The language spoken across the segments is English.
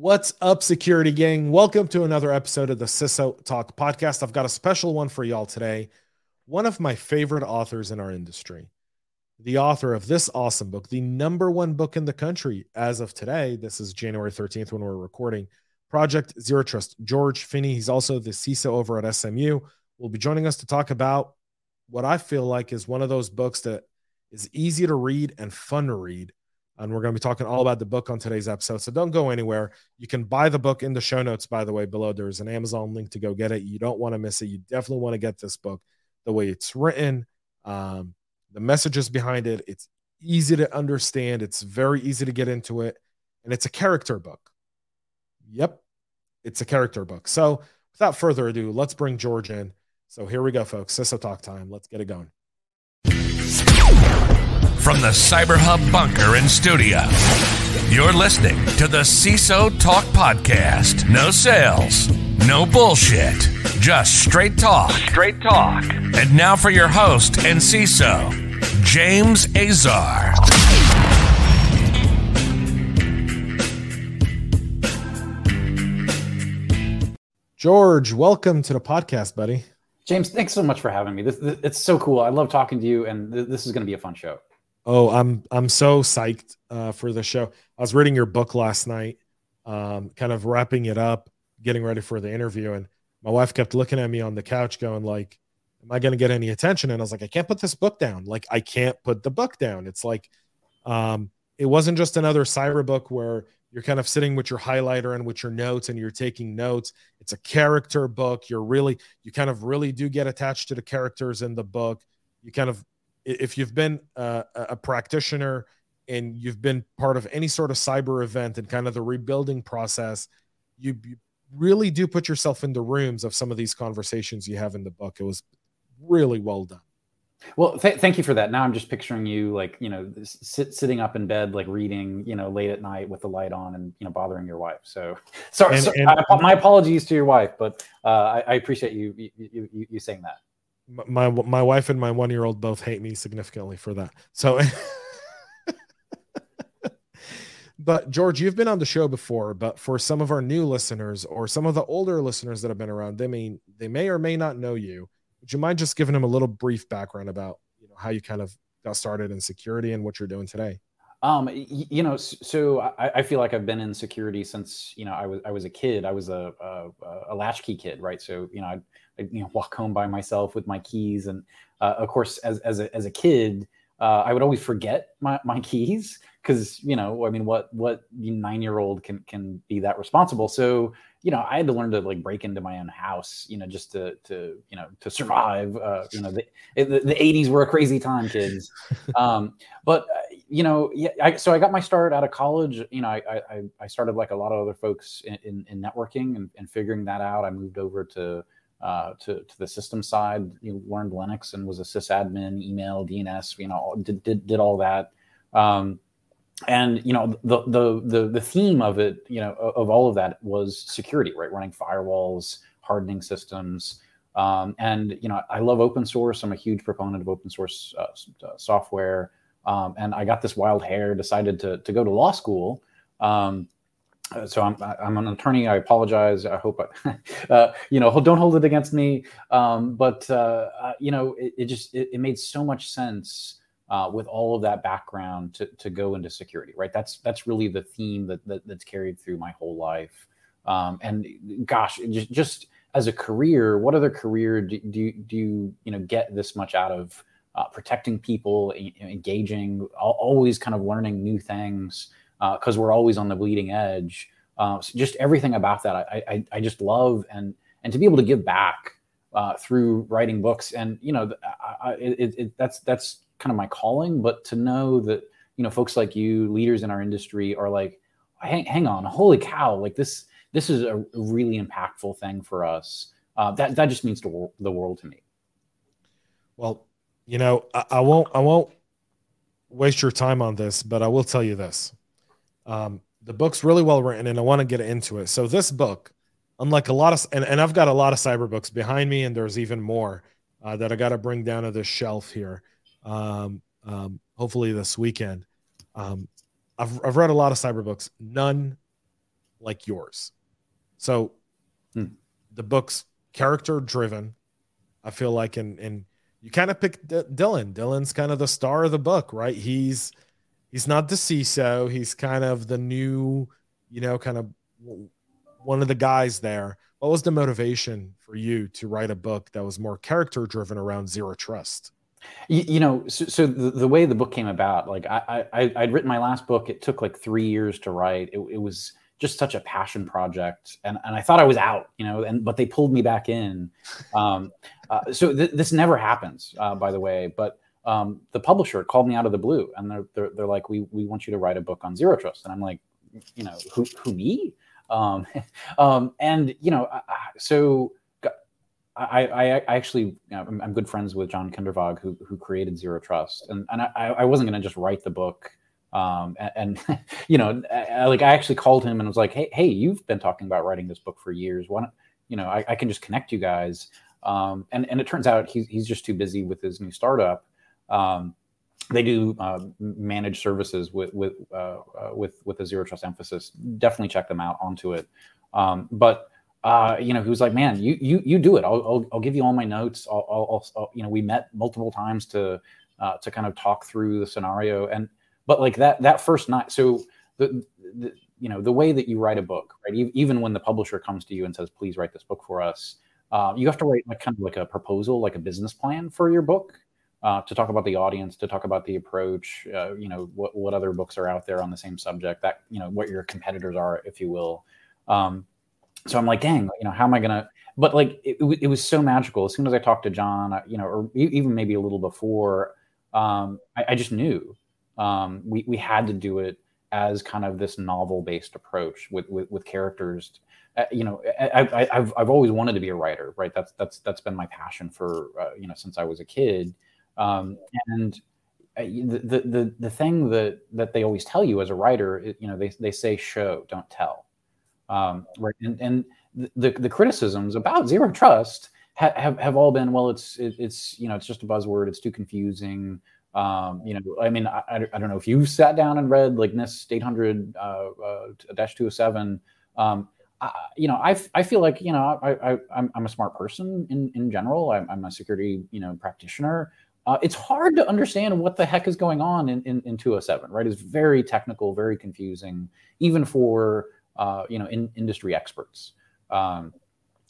What's up, security gang? Welcome to another episode of the CISO Talk podcast. I've got a special one for y'all today. One of my favorite authors in our industry, the author of this awesome book, the number one book in the country as of today. This is January 13th when we're recording. Project Zero Trust. George Finney, he's also the CISO over at SMU, will be joining us to talk about what I feel like is one of those books that is easy to read and fun to read. And we're going to be talking all about the book on today's episode. So don't go anywhere. You can buy the book in the show notes, by the way, below. There's an Amazon link to go get it. You don't want to miss it. You definitely want to get this book the way it's written, um, the messages behind it. It's easy to understand, it's very easy to get into it. And it's a character book. Yep, it's a character book. So without further ado, let's bring George in. So here we go, folks. CISO Talk time. Let's get it going. From the Cyber Hub bunker and studio, you're listening to the CISO Talk Podcast. No sales, no bullshit, just straight talk. Straight talk. And now for your host and CISO, James Azar. George, welcome to the podcast, buddy. James, thanks so much for having me. This, this it's so cool. I love talking to you, and th- this is going to be a fun show. Oh, I'm I'm so psyched uh, for the show. I was reading your book last night, um, kind of wrapping it up, getting ready for the interview, and my wife kept looking at me on the couch, going like, "Am I going to get any attention?" And I was like, "I can't put this book down. Like, I can't put the book down." It's like, um, it wasn't just another cyber book where you're kind of sitting with your highlighter and with your notes and you're taking notes. It's a character book. You're really, you kind of really do get attached to the characters in the book. You kind of if you've been uh, a practitioner and you've been part of any sort of cyber event and kind of the rebuilding process, you, you really do put yourself in the rooms of some of these conversations you have in the book. It was really well done. Well, th- thank you for that. Now I'm just picturing you like, you know, sit, sitting up in bed, like reading, you know, late at night with the light on and, you know, bothering your wife. So sorry, and, so, and, I, my apologies to your wife, but uh, I, I, appreciate you, you, you, you saying that my my wife and my one year old both hate me significantly for that. So, but George, you've been on the show before. But for some of our new listeners or some of the older listeners that have been around, they may they may or may not know you. Would you mind just giving them a little brief background about you know how you kind of got started in security and what you're doing today? Um, you know, so I, I, feel like I've been in security since you know I was I was a kid. I was a a, a latchkey kid, right? So you know, I you know walk home by myself with my keys. And uh, of course as as a, as a kid uh, I would always forget my, my keys because you know I mean what what nine year old can can be that responsible? So you know I had to learn to like break into my own house you know just to to you know to survive uh, you know the, the, the 80s were a crazy time kids. Um, but uh, you know yeah I, so I got my start out of college. You know I I, I started like a lot of other folks in, in, in networking and, and figuring that out. I moved over to uh, to, to the system side. You learned Linux and was a sysadmin, email, DNS. You know, did did, did all that. Um, and you know the, the the the theme of it, you know, of all of that was security, right? Running firewalls, hardening systems. Um, and you know, I love open source. I'm a huge proponent of open source uh, uh software. Um, and I got this wild hair. Decided to to go to law school. Um, uh, so I'm I'm an attorney. I apologize. I hope I, uh, you know don't hold it against me. Um, but uh, uh, you know it, it just it, it, made so much sense uh, with all of that background to to go into security. Right. That's that's really the theme that, that that's carried through my whole life. Um, and gosh, just just as a career, what other career do, do, do you you know get this much out of protecting people, engaging, always kind of learning new things because uh, we're always on the bleeding edge. Uh, so just everything about that, I, I, I just love and and to be able to give back uh, through writing books, and you know, I, it, it, that's that's kind of my calling. But to know that you know, folks like you, leaders in our industry, are like, hang, hang on, holy cow, like this this is a really impactful thing for us. Uh, that that just means the, the world to me. Well, you know, I, I won't I won't waste your time on this, but I will tell you this. Um, the book's really well written, and I want to get into it. So this book, unlike a lot of, and, and I've got a lot of cyber books behind me, and there's even more uh, that I got to bring down to this shelf here. Um, um, hopefully this weekend. Um, I've I've read a lot of cyber books. None like yours. So Hmm. the book's character driven. I feel like, and and you kind of pick D- Dylan. Dylan's kind of the star of the book, right? He's he's not the CISO. He's kind of the new, you know, kind of one of the guys there. What was the motivation for you to write a book that was more character driven around zero trust? You, you know, so, so the, the way the book came about, like I, I, I'd written my last book. It took like three years to write. It, it was just such a passion project, and, and I thought I was out, you know, and but they pulled me back in. Um, uh, so th- this never happens, uh, by the way. But um, the publisher called me out of the blue, and they're, they're they're like, we we want you to write a book on zero trust, and I'm like, you know, who who me? Um, um, and you know, I- so I, I, I actually, you know, I'm, I'm good friends with John Kindervag, who who created Zero Trust, and and I, I wasn't going to just write the book, um, and, and you know, I, like I actually called him and was like, hey, hey, you've been talking about writing this book for years. Why don't you know, I, I can just connect you guys. Um, and and it turns out he's he's just too busy with his new startup. Um, they do uh, managed services with with uh, uh, with with a zero trust emphasis. Definitely check them out ON2IT. Um, but uh, you know, he was like, "Man, you you you do it. I'll I'll, I'll give you all my notes. I'll, I'll, I'll, you know, we met multiple times to uh, to kind of talk through the scenario. And but like that that first night, so the, the you know the way that you write a book, right? Even when the publisher comes to you and says, "Please write this book for us," uh, you have to write like kind of like a proposal, like a business plan for your book. Uh, to talk about the audience, to talk about the approach, uh, you know, what, what other books are out there on the same subject, that, you know, what your competitors are, if you will. Um, so I'm like, dang, you know, how am I gonna? But like, it, it was so magical. As soon as I talked to John, you know, or even maybe a little before, um, I, I, just knew um, we we had to do it as kind of this novel based approach with with, with characters. Uh, you know, I, have I've always wanted to be a writer, right? That's that's that's been my passion for uh, you know since I was a kid, um, and the, the the the thing that that they always tell you as a writer, you know, they they say show, don't tell um, right. And, and the, the criticisms about zero trust ha- have, have all been, well, it's, it, it's, you know, it's just a buzzword. It's too confusing. Um, you know, I mean, I, I don't know if you sat down and read like NIST 800 uh, uh, dash 207. Um, I, you know, I, I feel like, you know, I, I, I'm, I'm a smart person in, in general. I'm, I'm a security, you know, practitioner. Uh, it's hard to understand what the heck is going on in, in, in 207, right? It's very technical, very confusing, even for, uh, you know, in industry experts. Um,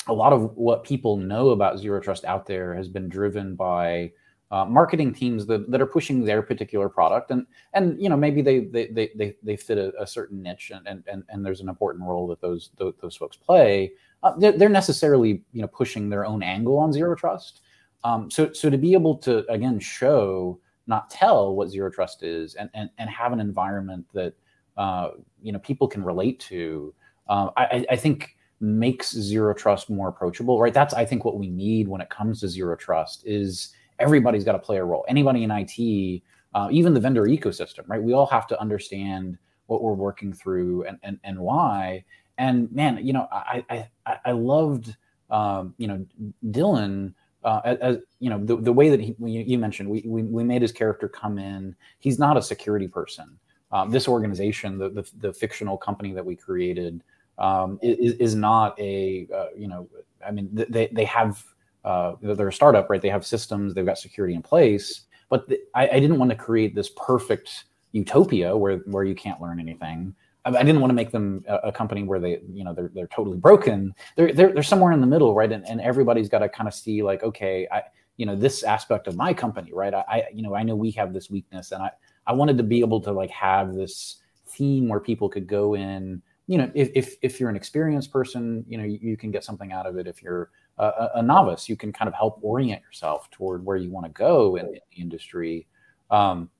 a lot of what people know about zero trust out there has been driven by uh, marketing teams that, that are pushing their particular product and and you know maybe they they they they, fit a, a certain niche and, and and there's an important role that those those, those folks play uh, they're, they're, necessarily you know pushing their own angle on zero trust um, so so to be able to again show not tell what zero trust is and and, and have an environment that uh, you know people can relate to, uh, I, I, think makes zero trust more approachable. Right. That's I think what we need when it comes to zero trust is everybody's got to play a role. Anybody in IT, uh, even the vendor ecosystem. Right. We all have to understand what we're working through and and, and why. And man, you know, I I I loved um, you know Dylan. Uh, as, you know, the, the way that he, you mentioned, we, we, we made his character come in. He's not a security person. Um, this organization, the, the, the fictional company that we created, um, is, is not a uh, you know I mean they they have uh, they're a startup right? They have systems they've got security in place but the, I, I, didn't want to create this perfect utopia where where you can't learn anything I, didn't want to make them a, a, company where they you know they're, they're totally broken they're, they're, they're somewhere in the middle right and, and everybody's got to kind of see like okay I you know this aspect of my company right I, I you know I know we have this weakness and I I wanted to be able to like have this theme where people could go in. You know, if if, if you're an experienced person, you know, you, you can get something out of it. If you're a, a, novice, you can kind of help orient yourself toward where you want to go in, in the industry. Um,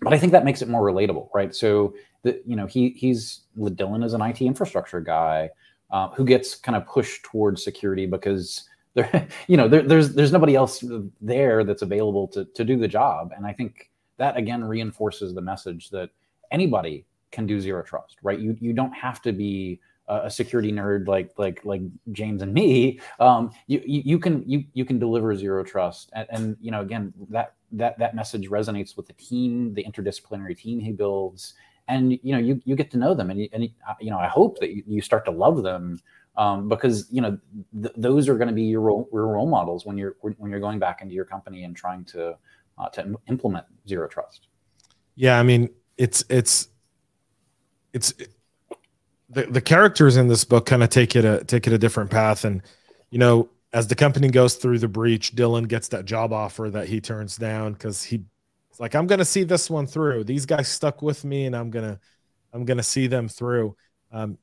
but I think that makes it more relatable, right? So the you know he he's Dylan is an IT infrastructure guy uh, who gets kind of pushed towards security because there you know there, there's there's nobody else there that's available to to do the job, and I think that again reinforces the message that anybody can do zero trust, right? You you don't have to be a security nerd like like like James and me. Um, you, you, you can you you can deliver zero trust, and, and you know again that that that message resonates with the team, the interdisciplinary team he builds, and you know you you get to know them, and you, and you know I hope that you, start to love them. Um, because you know th- those are going to be your role, your role models when you're when you're going back into your company and trying to uh, to implement zero trust. Yeah, I mean it's it's it's the, the characters in this book kind of take it a take it a different path and you know as the company goes through the breach dylan gets that job offer that he turns down because he it's like i'm gonna see this one through. These guys stuck with me and i'm gonna i'm gonna see them through. Um,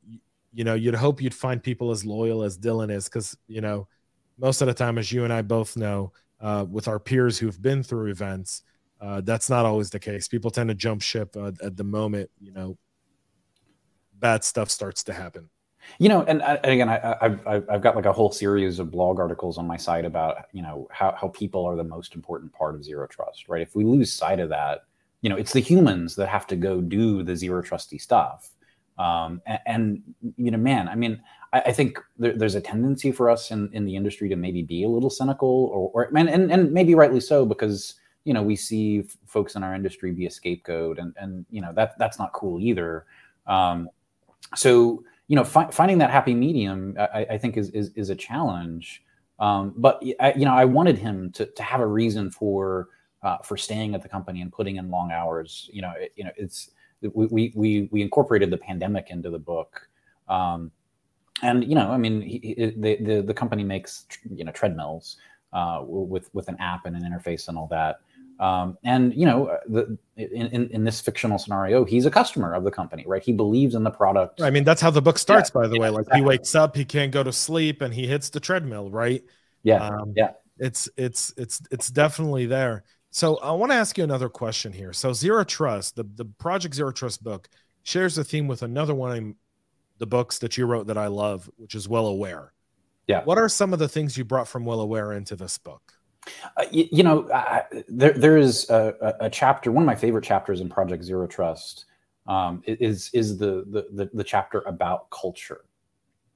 you know you'd hope you'd find people as loyal as dylan is because you know most of the time as you and i both know uh, with our peers who've been through events uh, that's not always the case. People tend to jump ship uh, at the moment you know bad stuff starts to happen. You know, and, and again, I, have I've got like a whole series of blog articles on my site about you know how how people are the most important part of zero trust, right? If we lose sight of that, you know, it's the humans that have to go do the zero trusty stuff. Um, and, and, you know, man, I mean, I, I think there, there's a tendency for us in, in the industry to maybe be a little cynical, or, or and, and and maybe rightly so because you know we see f- folks in our industry be a scapegoat, and and you know that that's not cool either. Um, so you know fi- finding that happy medium I, I, think is, is is a challenge. Um, but I, you know i wanted him to, to have a reason for uh, for staying at the company and putting in long hours. You know it, you know it's we, we we incorporated the pandemic into the book. Um, and you know i mean he, he, the, the the company makes you know treadmills uh, with with an app and an interface and all that um, and you know, the, in, in, in this fictional scenario, he's a customer of the company, right? He believes in the product. I mean, that's how the book starts, yeah, by the yeah, way. Like exactly. he wakes up, he can't go to sleep, and he hits the treadmill, right? Yeah, um, yeah. It's it's it's it's definitely there. So I want to ask you another question here. So Zero Trust, the the Project Zero Trust book, shares a theme with another one of the books that you wrote that I love, which is Well Aware. Yeah. What are some of the things you brought from Well Aware into this book? Uh, you, you, know, uh, there there is a, a, chapter. One of my favorite chapters in Project Zero Trust um, is is the, the, the the chapter about culture,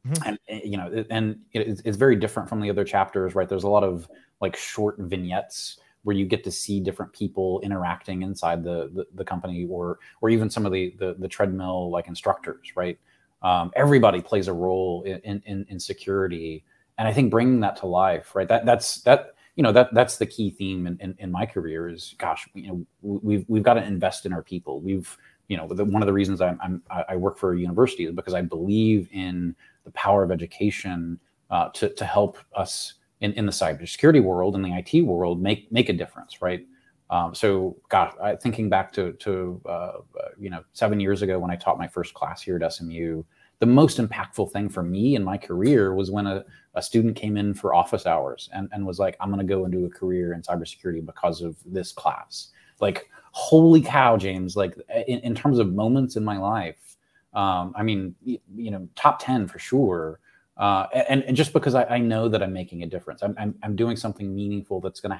mm-hmm. and eh, you know, and it's, it's very different from the other chapters, right? There's a lot of like short vignettes where you get to see different people interacting inside the the, the company, or or even some of the, the the, treadmill like instructors, right? Um, everybody plays a role in, in in security, and I think bringing that to life, right? That that's that you know that that's the key theme in, in, in, my career is gosh you know we've we've got to invest in our people. We've you know the, one of the reasons I'm, I'm, i work for a university is because i believe in the power of education uh, to, to help us in, in the cybersecurity world in the IT world make make a difference right? Um, so gosh I, thinking back to to uh, uh you know seven years ago when I taught my first class here at SMU the most impactful thing for me in my career was when a, a student came in for office hours and, and was like, I'm going to go into a career in cybersecurity because of this class. Like, holy cow, James, like in, in terms of moments in my life, um, I mean, you, you, know, top 10 for sure. Uh, and, and just because I, I, know that I'm making a difference, I'm, I'm, I'm doing something meaningful that's going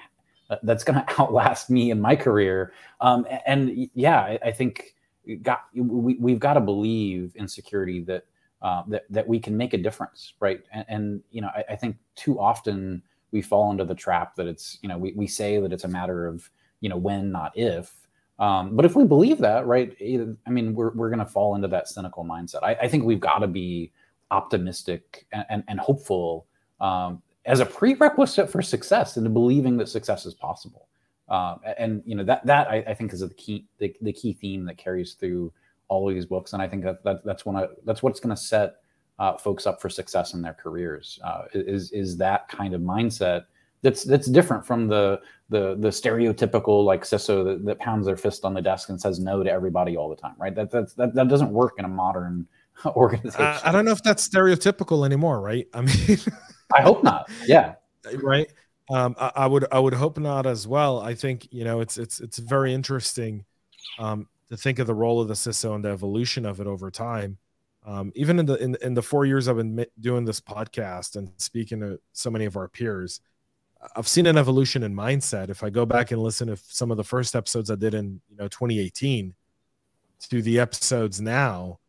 to, that's going to outlast me in my career. Um, and yeah, I, I think got, we, we've got to believe in security that uh, that that we can make a difference, right? And, and you know, I, I, think too often we fall into the trap that it's you know we, we say that it's a matter of you know when, not if. Um, but if we believe that, right? I mean, we're we're going to fall into that cynical mindset. I, I think we've got to be optimistic and, and, and hopeful um, as a prerequisite for success and believing that success is possible. Uh, and you know that that I, I, think is the key the, the key theme that carries through all of these books, and I think that, that that's one of, that's what's going to set uh, folks up for success in their careers. Uh, is is that kind of mindset that's that's different from the the the stereotypical like CISO that, that pounds their fist on the desk and says no to everybody all the time, right? That that's, that that doesn't work in a modern organization. I, I don't know if that's stereotypical anymore, right? I mean, I hope not. Yeah, right. Um, I, I, would I would hope not as well. I think you know it's it's it's very interesting. Um, to think of the role of the CISO and the evolution of it over time. Um, even in the in, in the four years I've been doing this podcast and speaking to so many of our peers, I've seen an evolution in mindset. If I go back and listen to some of the first episodes I did in you know 2018 to the episodes now,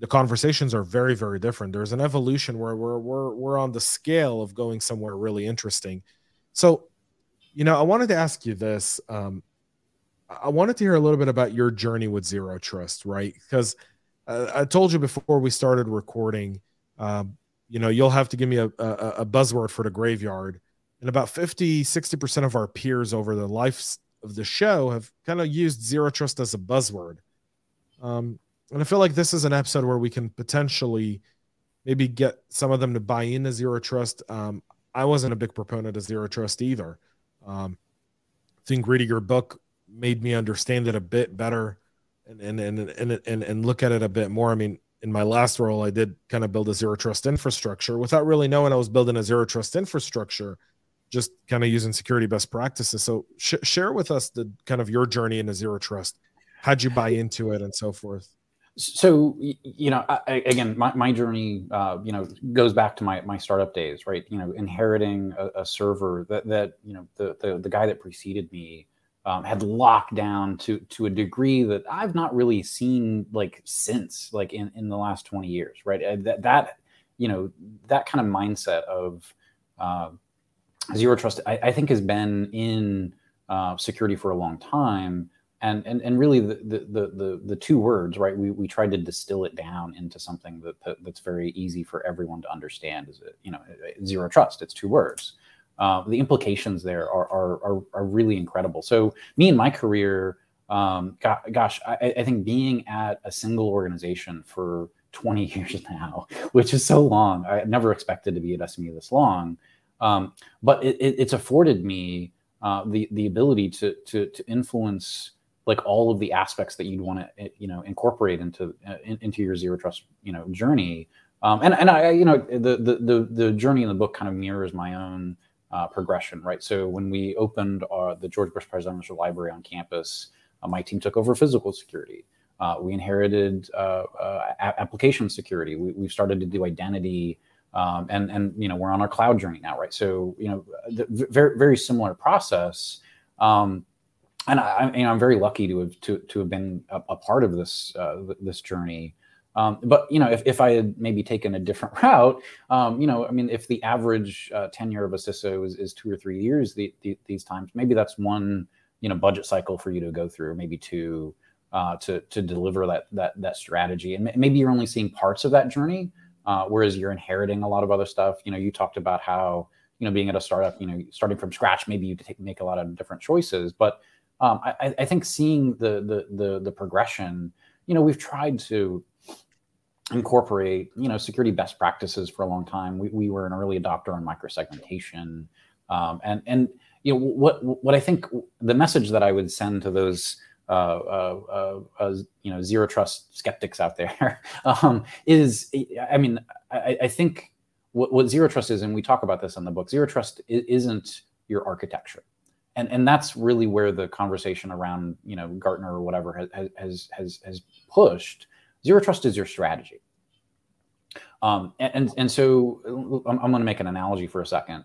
the conversations are very very different. There's an evolution where we're we're we're on the scale of going somewhere really interesting. So, you know, I wanted to ask you this. Um, I wanted to hear a little bit about your journey with Zero Trust, right? Because uh, I told you before we started recording, um, you know, you'll have to give me a, a, a, buzzword for the graveyard. And about 50, 60% of our peers over the life of the show have kind of used Zero Trust as a buzzword. Um, and I feel like this is an episode where we can potentially maybe get some of them to buy into Zero Trust. Um, I wasn't a big proponent of Zero Trust either. Um, I think reading your book made me understand it a bit better and and and and and, and look at it a bit more. I mean, in my last role, I did kind of build a zero trust infrastructure without really knowing I was building a zero trust infrastructure, just kind of using security best practices. So sh- share with us the kind of your journey into zero trust. How'd you buy into it and so forth? So you know, I, again, my, my journey, uh, you know, goes back to my my startup days, right? You know, inheriting a, a server that that you know the, the the guy that preceded me um, had locked down to to a degree that I've not really seen like since like in in the last 20 years, right? That that you know that kind of mindset of uh, zero trust, I, I, think, has been in uh, security for a long time. And, and, and really the, the, the, the, two words, right? We, we tried to distill it down into something that, that that's very easy for everyone to understand is it, you know, zero trust. It's two words uh, the implications there are, are, are, are, really incredible. So me and my career, um, gosh, I, I, think being at a single organization for 20 years now, which is so long, I never expected to be at SMU this long. Um, but it, it, it's afforded me uh, the, the ability to, to, to influence like all of the aspects that you'd want to, eh, you know, incorporate into, uh, in, into your zero trust, you know, journey. Um, and, and I, you know, the, the, the, the journey in the book kind of mirrors my own, uh, progression, right? So when we opened our, the George Bush Presidential Library on campus, uh, my team took over physical security. Uh, we inherited uh, uh, application security. We, have started to do identity, um, and and you know we're on our cloud journey now, right? So you know, the, very very similar process. Um, and I, know, I'm very lucky to have to, to have been a, a part of this uh, this journey. Um, but you know, if, if I had maybe taken a different route, um, you know, I mean, if the average uh, tenure of a CISO is, is two or three years the, the, these times, maybe that's one you know budget cycle for you to go through, maybe two uh, to to deliver that that that strategy, and maybe you're only seeing parts of that journey, uh, whereas you're inheriting a lot of other stuff. You know, you talked about how you know being at a startup, you know, starting from scratch, maybe you take, make a lot of different choices, but um, I, I think seeing the the the the progression, you know, we've tried to incorporate you know security best practices for a long time. We, we were an early adopter on microsegmentation, um, and and you know what what I think the message that I would send to those uh, uh, uh, uh you know zero trust skeptics out there um, is I mean I, I think what, what, zero trust is, and we talk about this in the book. Zero trust isn't your architecture. And, and that's really where the conversation around you know Gartner or whatever has has has, has pushed Zero trust is your strategy. Um, and, and so I'm, I'm going to make an analogy for a second.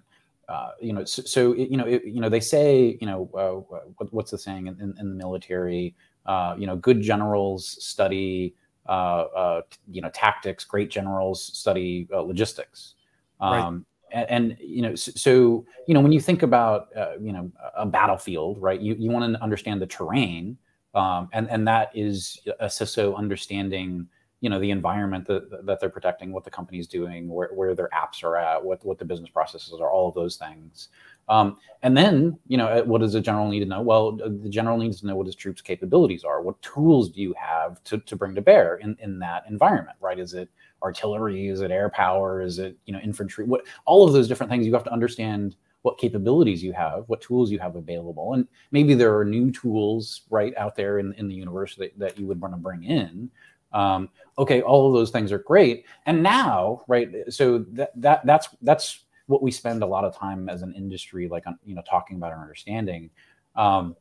Uh, you know, so, so it, you know, it, you know, they say, you know, uh, what, what's the saying in, in, in the military? Uh, you know, good generals study, uh, uh, you know, tactics. Great generals study uh, logistics. Um, right. And, and, you know, so, you know, when you think about, you know, a battlefield, right? You you want to understand the terrain, um, and and that is a CISO understanding you know the environment that, that they're protecting, what the company's doing, where, where their apps are at, what what the business processes are, all of those things. Um, and then you know what does the general need to know? Well, the general needs to know what his troops' capabilities are. What tools do you have to, to bring to bear in, in that environment? Right? Is it artillery? Is it air power? Is it you know infantry? What all of those different things you have to understand what capabilities you have, what tools you have available. And maybe there are new tools right out there in, in the universe that, that you would want to bring in. Um, okay, all of those things are great. And now, right, so that, that that's that's what we spend a lot of time as an industry, like on, you know, talking about our understanding. Um,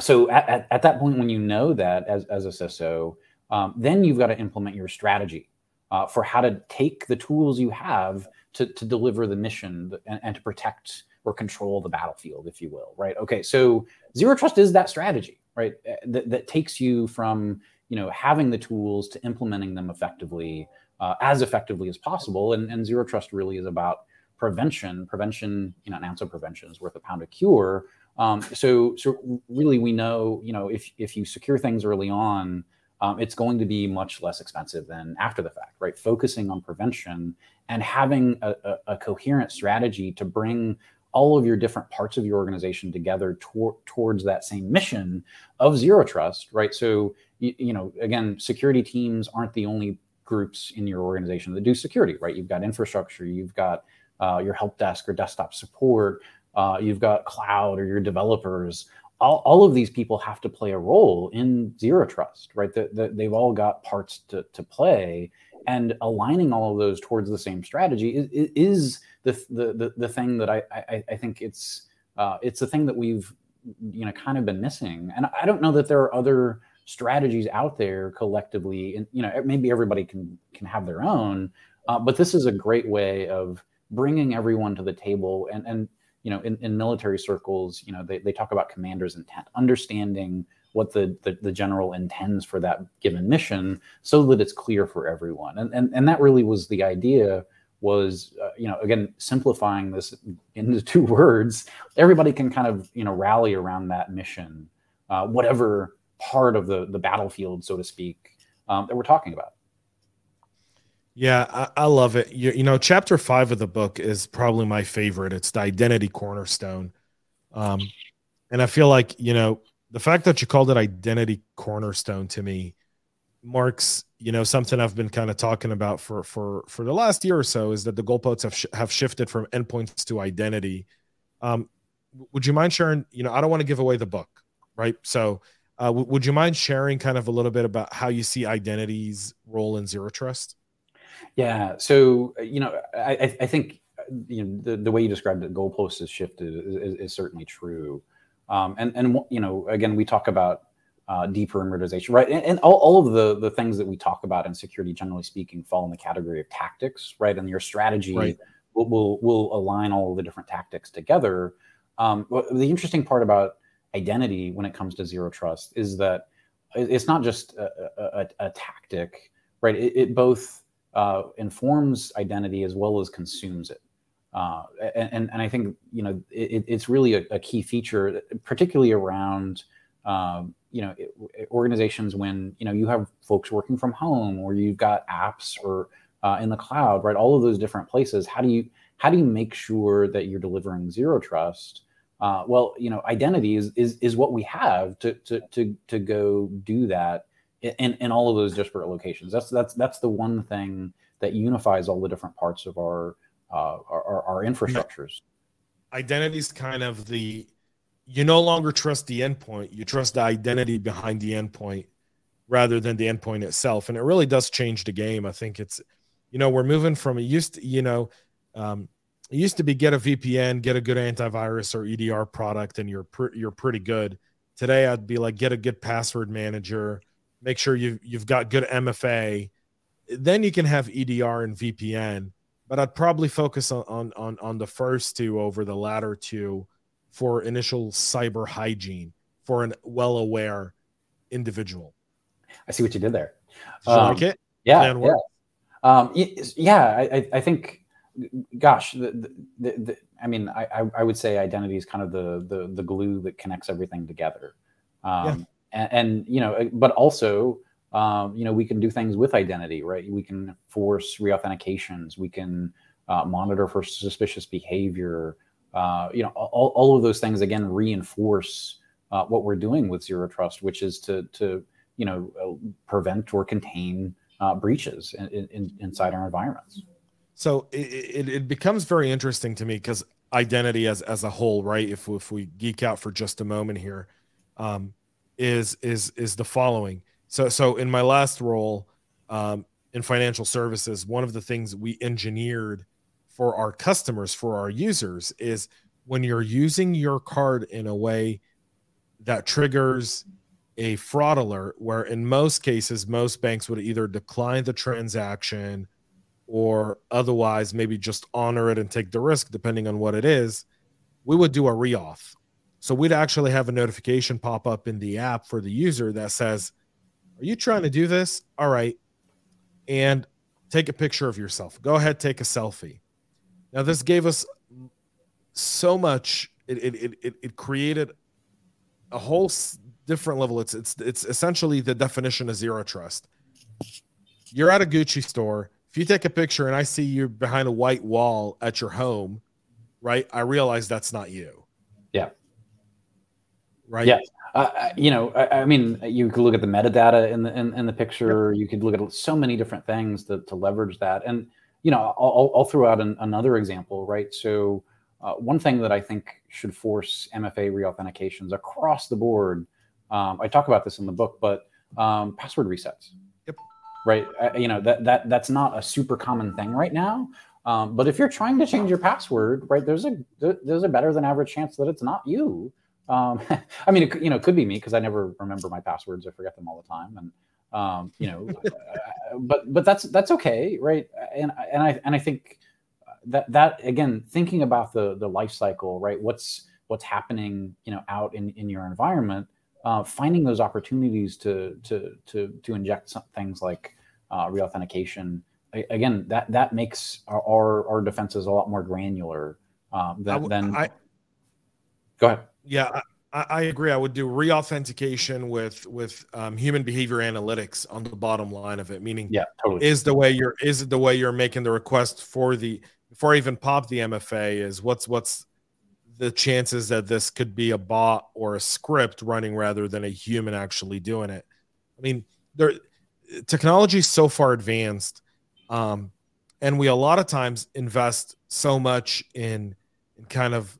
so at, at, at, that point, when you know that as, as a CISO, um, then you've got to implement your strategy uh, for how to take the tools you have to, to deliver the mission and, and to protect or control the battlefield, if you will, right? Okay, so zero trust is that strategy, right? Uh, that, that takes you from you know having the tools to implementing them effectively, uh, as effectively as possible. And, and zero trust really is about prevention. Prevention, you know, an ounce of prevention is worth a pound of cure. Um, so, so really, we know, you know, if if you secure things early on, um, it's going to be much less expensive than after the fact, right? Focusing on prevention and having a, a, a coherent strategy to bring all of your different parts of your organization together tor- towards that same mission of zero trust, right? So, you, you know, again, security teams aren't the only groups in your organization that do security, right? You've got infrastructure, you've got uh, your help desk or desktop support, uh, you've got cloud or your developers. All, all of these people have to play a role in zero trust, right? That the, they've all got parts to, to play, and aligning all of those towards the same strategy is, is the, the, the the thing that I I, I think it's uh, it's the thing that we've you know kind of been missing, and I don't know that there are other strategies out there collectively, and you know maybe everybody can can have their own, uh, but this is a great way of bringing everyone to the table and and you know in, in military circles you know they, they talk about commander's intent understanding what the, the, the general intends for that given mission so that it's clear for everyone. And and, and that really was the idea was uh, you know again simplifying this into two words everybody can kind of you know rally around that mission uh, whatever part of the the battlefield so to speak um, that we're talking about yeah, I, I love it. You, you, know, chapter five of the book is probably my favorite. It's the identity cornerstone. Um, and I feel like, you know, the fact that you called it identity cornerstone to me marks, you know, something I've been kind of talking about for for for the last year or so is that the goalposts have sh- have shifted from endpoints to identity. Um, would you mind sharing? You know, I don't want to give away the book, right? So, uh, w- would you mind sharing kind of a little bit about how you see identity's role in zero trust? Yeah. So uh, you know, I, I think uh, you know the, the way you described it, goalposts has shifted is, is, is certainly true. Um, and and you know, again, we talk about uh, deperimeterization, right? And, and all, all of the the things that we talk about in security, generally speaking, fall in the category of tactics, right? And your strategy right. will, will will align all the different tactics together. Um, the interesting part about identity when it comes to zero trust is that it's not just a, a, a tactic, right? It, it both uh, informs identity as well as consumes it. Uh, and, and I think you know it, it's really a, a, key feature, particularly around um, you know organizations when you know you have folks working from home or you've got apps or uh, in the cloud, right? All of those different places. How do you how do you make sure that you're delivering zero trust? Uh, well, you know, identity is, is is what we have to to to to go do that in, in all of those disparate locations. That's that's that's the one thing that unifies all the different parts of our uh, our, our infrastructures. Identity is kind of the you no longer trust the endpoint; you trust the identity behind the endpoint rather than the endpoint itself, and it really does change the game. I think it's you know we're moving from it used to you know um, it used to be get a VPN, get a good antivirus or EDR product, and you're pr- you're pretty good. Today, I'd be like get a good password manager make sure you you've got good MFA. Then you can have EDR and VPN, but I'd probably focus on on on, on the first two over the latter two for initial cyber hygiene for an well-aware individual. I see what you did there. Um, like it? Yeah, yeah. Um, yeah, I, I think, gosh, the, the, the, I mean, I, I would say identity is kind of the, the, the glue that connects everything together. Um, yeah and, and you know, uh, but also, um, you know, we can do things with identity, right? We can force reauthentications. We can uh, monitor for suspicious behavior. Uh, you know, all, all of those things again reinforce uh, what we're doing with zero trust, which is to to you know uh, prevent or contain uh, breaches in, in, inside our environments. So it, it becomes very interesting to me because identity as as a whole, right? If if we geek out for just a moment here, um, is is is the following. So so in my last role um, in financial services, one of the things we engineered for our customers, for our users, is when you're using your card in a way that triggers a fraud alert, where in most cases, most banks would either decline the transaction or otherwise maybe just honor it and take the risk, depending on what it is, we would do a reauth. So we'd actually have a notification pop up in the app for the user that says, Are you trying to do this? All right. And take a picture of yourself. Go ahead, take a selfie. Now, this gave us so much it it it, it created a whole different level. It's it's it's essentially the definition of zero trust. You're at a Gucci store. If you take a picture and I see you behind a white wall at your home, right? I realize that's not you. Right. Yeah. Uh, you know, I, I, mean, you could look at the metadata in the in, in the picture. Yep. You could look at so many different things to, to leverage that. And you know, I'll, I'll throw out an, another example, right? So, uh, one thing that I think should force MFA reauthentications across the board. Um, I talk about this in the book, but um, password resets. Yep. Right. Uh, you know that that that's not a super common thing right now. Um, but if you're trying to change your password, right, there's a there's a better than average chance that it's not you. Um, I mean, it, you know, it could be me because I never remember my passwords. I forget them all the time, and um, you know, but but that's that's okay, right? And and I and I think that that again, thinking about the the life cycle, right? What's what's happening, you know, out in in your environment, uh, finding those opportunities to to to to inject some things like uh, reauthentication. Again, that that makes our, our, our defenses a lot more granular um, than, than. I, go ahead. Yeah, I, I, agree. I would do reauthentication with with um, human behavior analytics on the bottom line of it. Meaning, yeah, totally. Is the way you're is it the way you're making the request for the before I even pop the MFA is what's what's the chances that this could be a bot or a script running rather than a human actually doing it. I mean, there technology is so far advanced, um, and we a lot of times invest so much in in kind of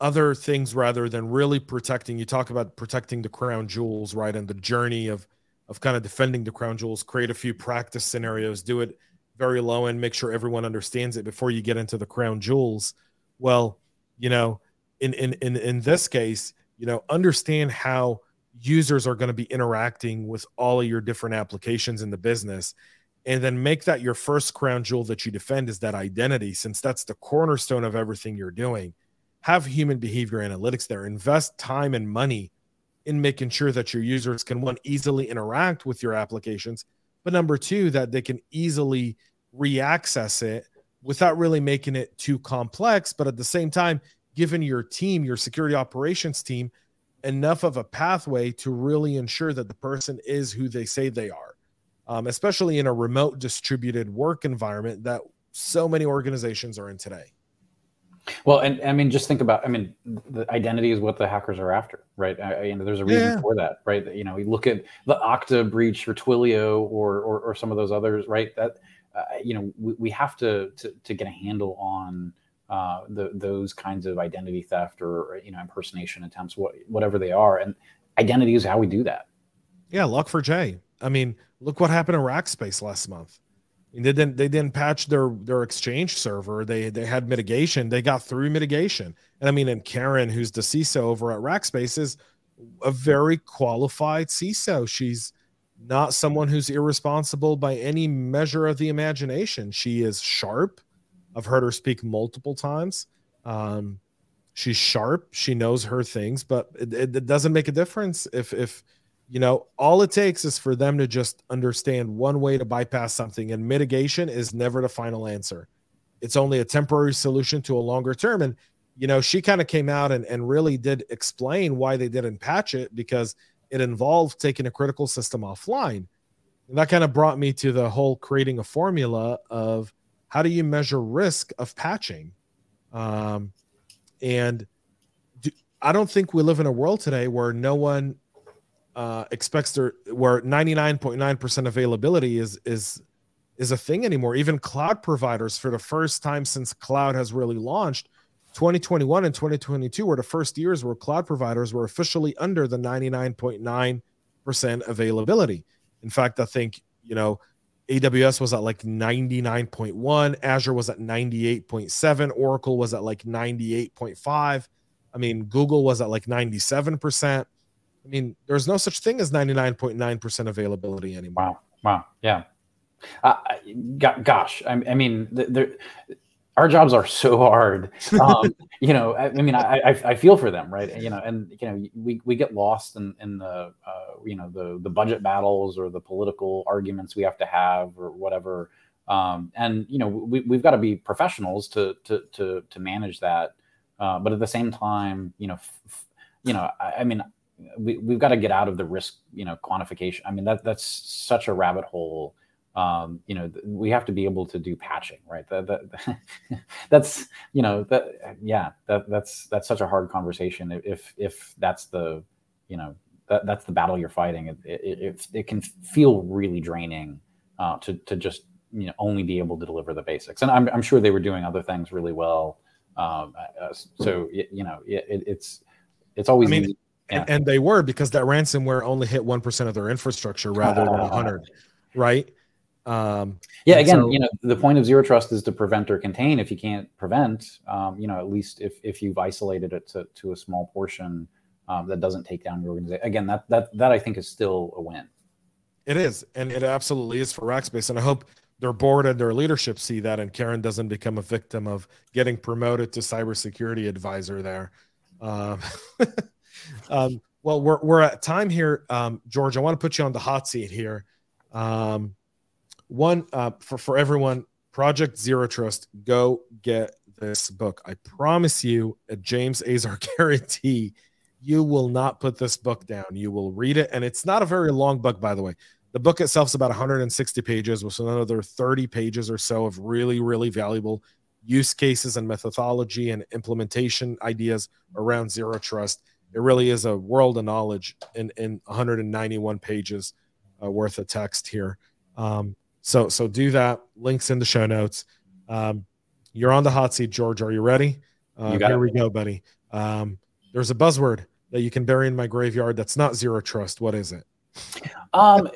other things rather than really protecting. You talk about protecting the crown jewels, right? And the journey of of kind of defending the crown jewels. Create a few practice scenarios. Do it very low and make sure everyone understands it before you get into the crown jewels. Well, you know, in in in in this case, you know, understand how users are going to be interacting with all of your different applications in the business and then make that your first crown jewel that you defend is that identity since that's the cornerstone of everything you're doing have human behavior analytics there. Invest time and money in making sure that your users can one easily interact with your applications but number two that they can easily reaccess it without really making it too complex but at the same time giving your team your security operations team enough of a pathway to really ensure that the person is who they say they are um, especially in a remote distributed work environment that so many organizations are in today well, and I mean, just think about. I mean, the identity is what the hackers are after, right? I, you know, there's a reason yeah. for that, right? You know, we look at the Okta breach or Twilio or or, or some of those others, right? That uh, you know, we, we have to, to to get a handle on uh, the, those kinds of identity theft or you know impersonation attempts, what, whatever they are, and identity is how we do that. Yeah, Log4j. I mean, look what happened in Rackspace last month they didn't they didn't patch their their exchange server. They they had mitigation. They got through mitigation. And I mean, and Karen, who's the CISO over at Rackspace, is a very qualified CISO. She's not someone who's irresponsible by any measure of the imagination. She is sharp. I've heard her speak multiple times. Um, she's sharp. She knows her things, but it, it, it doesn't make a difference if if you know, all it takes is for them to just understand one way to bypass something, and mitigation is never the final answer. It's only a temporary solution to a longer term. And, you know, she kind of came out and, and really did explain why they didn't patch it because it involved taking a critical system offline. And that kind of brought me to the whole creating a formula of how do you measure risk of patching? Um, and do, I don't think we live in a world today where no one uh, expects their where 99.9% availability is is is a thing anymore. Even cloud providers, for the first time since cloud has really launched, 2021 and 2022 were the first years where cloud providers were officially under the 99.9% availability. In fact, I think you know AWS was at like 99.1, Azure was at 98.7, Oracle was at like 98.5. I mean, Google was at like 97%. I mean, there's no such thing as 99.9% availability anymore. Wow. Wow. Yeah. Uh, gosh, I, I mean, there, our jobs are so hard. Um, you know, I, I mean, I, I, I, feel for them, right? You know, and you know, we, we get lost in, in the, uh, you know, the the budget battles or the political arguments we have to have or whatever. Um, and you know, we we've got to be professionals to to to to manage that Uh, but at the same time, you know, f- f- you know, I, I mean, we, we've got to get out of the risk, you know, quantification. I mean, that that's such a rabbit hole. Um, you know, we have to be able to do patching, right? That, that that's, you know, that, yeah, that, that's, that's such a hard conversation. If, if that's the, you know, that, that's the battle you're fighting. It, it, it, it can feel really draining uh, to, to just, you know, only be able to deliver the basics. And I'm, I'm sure they were doing other things really well. Um, uh, so, you know, it, it's, it's always I mean, yeah. and, and, they were because that ransomware only hit 1% of their infrastructure rather than 100 right? Um, yeah again so, you know the point of zero trust is to prevent or contain if you can't prevent um, you know at least if, if you've isolated it to, to a small portion um, that doesn't take down your organization. Again that that that i think is still a win. It is and it absolutely is for rackspace and i hope their board and their leadership see that and karen doesn't become a victim of getting promoted to cybersecurity advisor there. Um, um, well, we're, we're at time here. Um, George, I want to put you on the hot seat here. Um, one, uh, for, for everyone, Project Zero Trust, go get this book. I promise you, a James Azar guarantee, you will not put this book down. You will read it. And it's not a very long book, by the way. The book itself is about 160 pages with another 30 pages or so of really, really valuable use cases and methodology and implementation ideas around zero trust. It really is a world of knowledge in, in 191 pages uh, worth of text here. Um, so so do that. Links in the show notes. Um, you're on the hot seat, George. Are you ready? Uh, you here it. we go, buddy. Um, there's a buzzword that you can bury in my graveyard that's not zero trust. What is it? Um,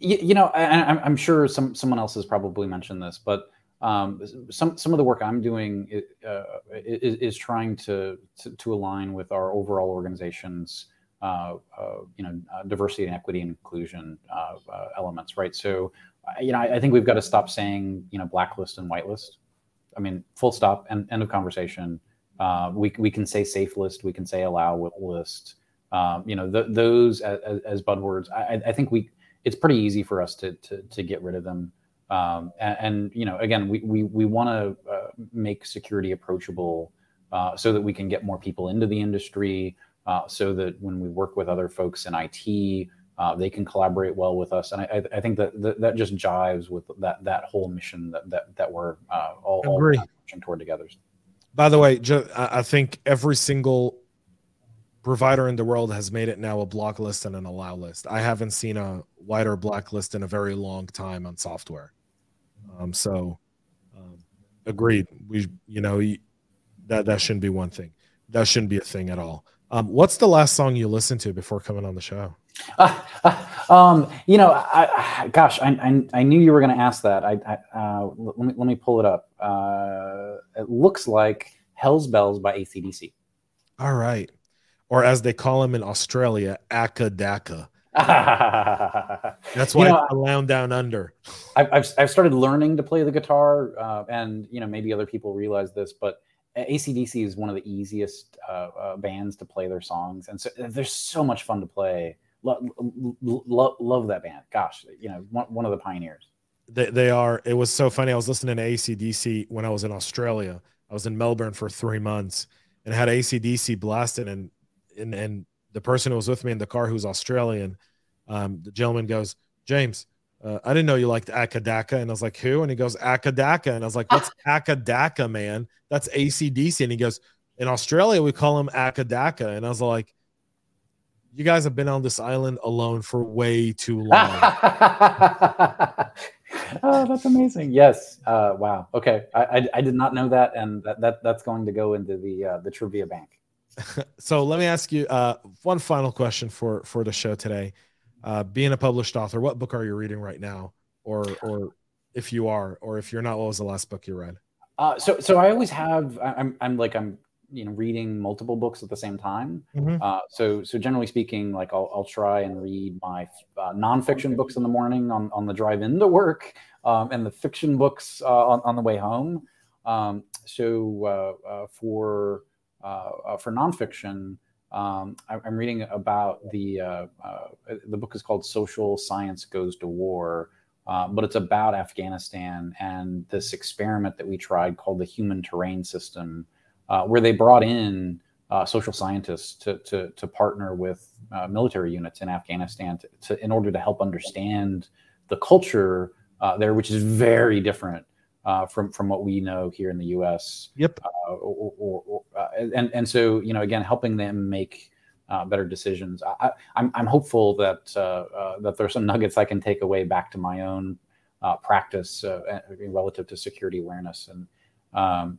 you, you know, I, I'm sure some someone else has probably mentioned this, but um, some some of the work I'm doing uh, is, is, trying to, to, to align with our overall organization's uh, uh, you know uh, diversity and equity and inclusion uh, uh, elements, right? So you know I, I, think we've got to stop saying you know blacklist and whitelist. I mean, full stop, and end of conversation. we we can say safe list, we can say allow list. Um, you know th- those as, as buzzwords. I, I think we it's pretty easy for us to to, to get rid of them. Um, and, and, you know, again, we we we want to uh, make security approachable uh, so that we can get more people into the industry, uh, so that when we work with other folks in IT, uh, they can collaborate well with us. And I, I think that, that, that just jives with that that whole mission that that that we're uh, all, all pushing toward together. By the way, I think every single provider in the world has made it now a block list and an allow list. I haven't seen a wider blacklist in a very long time on software. Um, so, um, agreed. We, you know, that that shouldn't be one thing. That shouldn't be a thing at all. Um, what's the last song you listened to before coming on the show? Uh, uh, um, you know, I, gosh, I, I, I, knew you were going to ask that. I, I uh, let me let me pull it up. Uh, it looks like "Hell's Bells" by ACDC. All right, or as they call them in Australia, Acca Dacca. That's why you know, I lounge down under. I've, I've started learning to play the guitar, uh, and you know maybe other people realize this, but ACDC is one of the easiest uh, uh, bands to play their songs, and so they're so much fun to play. Lo- lo- love that band. Gosh, you know one, one of the pioneers. They, they are. It was so funny. I was listening to ACDC when I was in Australia. I was in Melbourne for three months and had ACDC blasted, and and and the person who was with me in the car who's Australian, um, the gentleman goes, James, uh, I didn't know you liked Acca Dacca. And I was like, who? And he goes, Acca Dacca. And I was like, what's Acca Dacca, man? That's ACDC. And he goes, in Australia, we call him Akadaka. And I was like, you guys have been on this island alone for way too long. oh, that's amazing. Yes. Uh, wow. Okay. I, I, I, did not know that. And that, that that's going to go into the, uh, the trivia bank. so let me ask you uh, one final question for for the show today. Uh, being a published author, what book are you reading right now, or or if you are, or if you're not, what was the last book you read? Uh, so so I always have. I'm I'm like I'm you know reading multiple books at the same time. Mm-hmm. Uh, so so generally speaking, like I'll I'll try and read my uh, nonfiction books in the morning on on the drive into work, um, and the fiction books uh, on on the way home. Um, so uh, uh, for uh, uh, for nonfiction, um, I, am reading about the uh, uh, the book is called Social Science Goes to War, uh, but it's about Afghanistan and this experiment that we tried called the Human Terrain System, uh, where they brought in uh, social scientists to, to, to partner with uh, military units in Afghanistan to, to, in order to help understand the culture uh, there, which is very different uh, from from what we know here in the U.S. Yep. Uh, or, or, or, uh, and and so you know again helping them make better decisions. I, am I'm, I'm hopeful that that there's some nuggets I can take away back to my own practice relative to security awareness and. Um,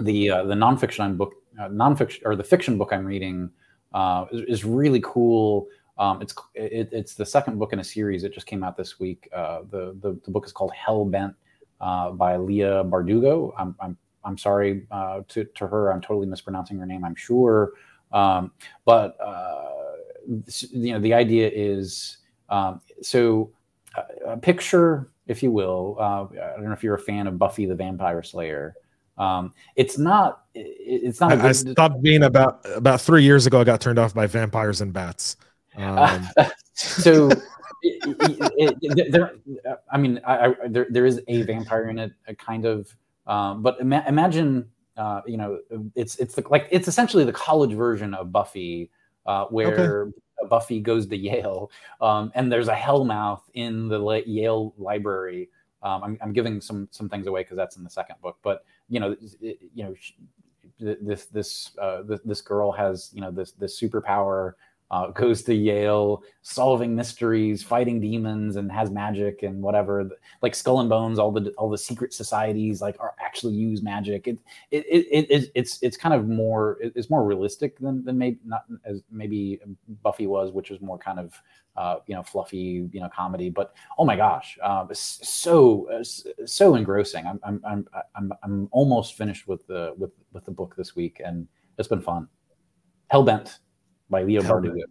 the uh, the nonfiction book, uh, nonfiction or the fiction book I'm reading uh, is, is, really cool. Um, it's it, it's the second book in a series. It just came out this week. Uh, the, the, the book is called Hell Bent uh, by Leah Bardugo. I'm I'm I'm sorry uh, to to her. I'm totally mispronouncing her name. I'm sure. Um, but you know the idea is um, so picture if you will. I don't know if you're a fan of Buffy the Vampire Slayer. Um, it's not. It's not. I, I stopped being about about three years ago. I got turned off by vampires and bats. Um, so, it, it, there. I mean, I, I, there there is a vampire in it, a kind of. Um, but ima- imagine, uh, you know, it's it's the, like it's essentially the college version of Buffy, uh, where okay. Buffy goes to Yale, um, and there's a Hellmouth in the Yale library. Um, I'm, I'm, giving some some things away because that's in the second book, but you know, you know, this this uh, this, this girl has you know this this superpower. Uh, goes to Yale, solving mysteries, fighting demons, and has magic and whatever. Like Skull and Bones, all the all the secret societies like are actually use magic. It it, it, it it's it's kind of more it's more realistic than than maybe not as maybe Buffy was, which was more kind of uh, you know, fluffy, you know, comedy. But oh my gosh, uh, so so engrossing. I'm I'm I'm I'm I'm almost finished with the with with the book this week, and it's been fun. Hellbent by Leigh Bardugo.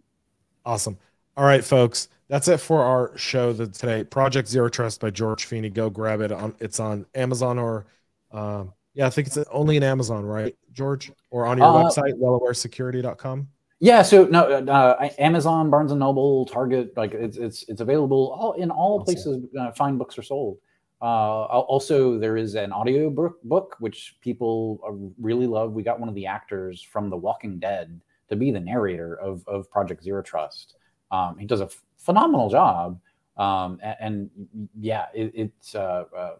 Awesome. All right, folks, that's it for our show today. Project Zero Trust by George Finney. Go grab it. On it's on Amazon or um, yeah, I think it's only in Amazon, right, George, or on your uh, website, WellAwareSecurity.com. Yeah, so no, uh, Amazon, Barnes and Noble, Target, like it's it's it's available all in all awesome. places uh, fine books are sold. Uh, also, there is an audio book, book which people uh, really love. We got one of the actors from The Walking Dead to be the narrator of of Project Zero Trust. Um, he does a f- phenomenal job. Um, and, and, yeah, it, it's uh, uh,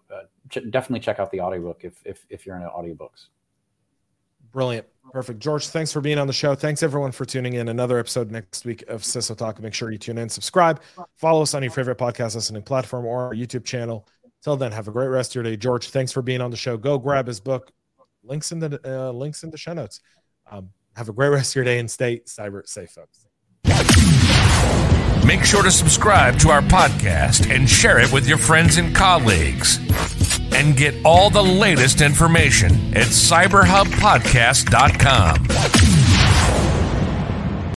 ch- definitely check out the audiobook if if if you're into audiobooks. Brilliant. Perfect. George, thanks for being on the show. Thanks everyone for tuning in. Another episode next week of CISO Talk. Make sure you tune in, subscribe, follow us on your favorite podcast listening platform or our YouTube channel. Till then, have a great rest of your day. George, thanks for being on the show. Go grab his book. Links in the uh, links in the show notes. Um, have a great rest of your day and stay cyber safe, folks. Make sure to subscribe to our podcast and share it with your friends and colleagues and get all the latest information at cyberhubpodcast.com.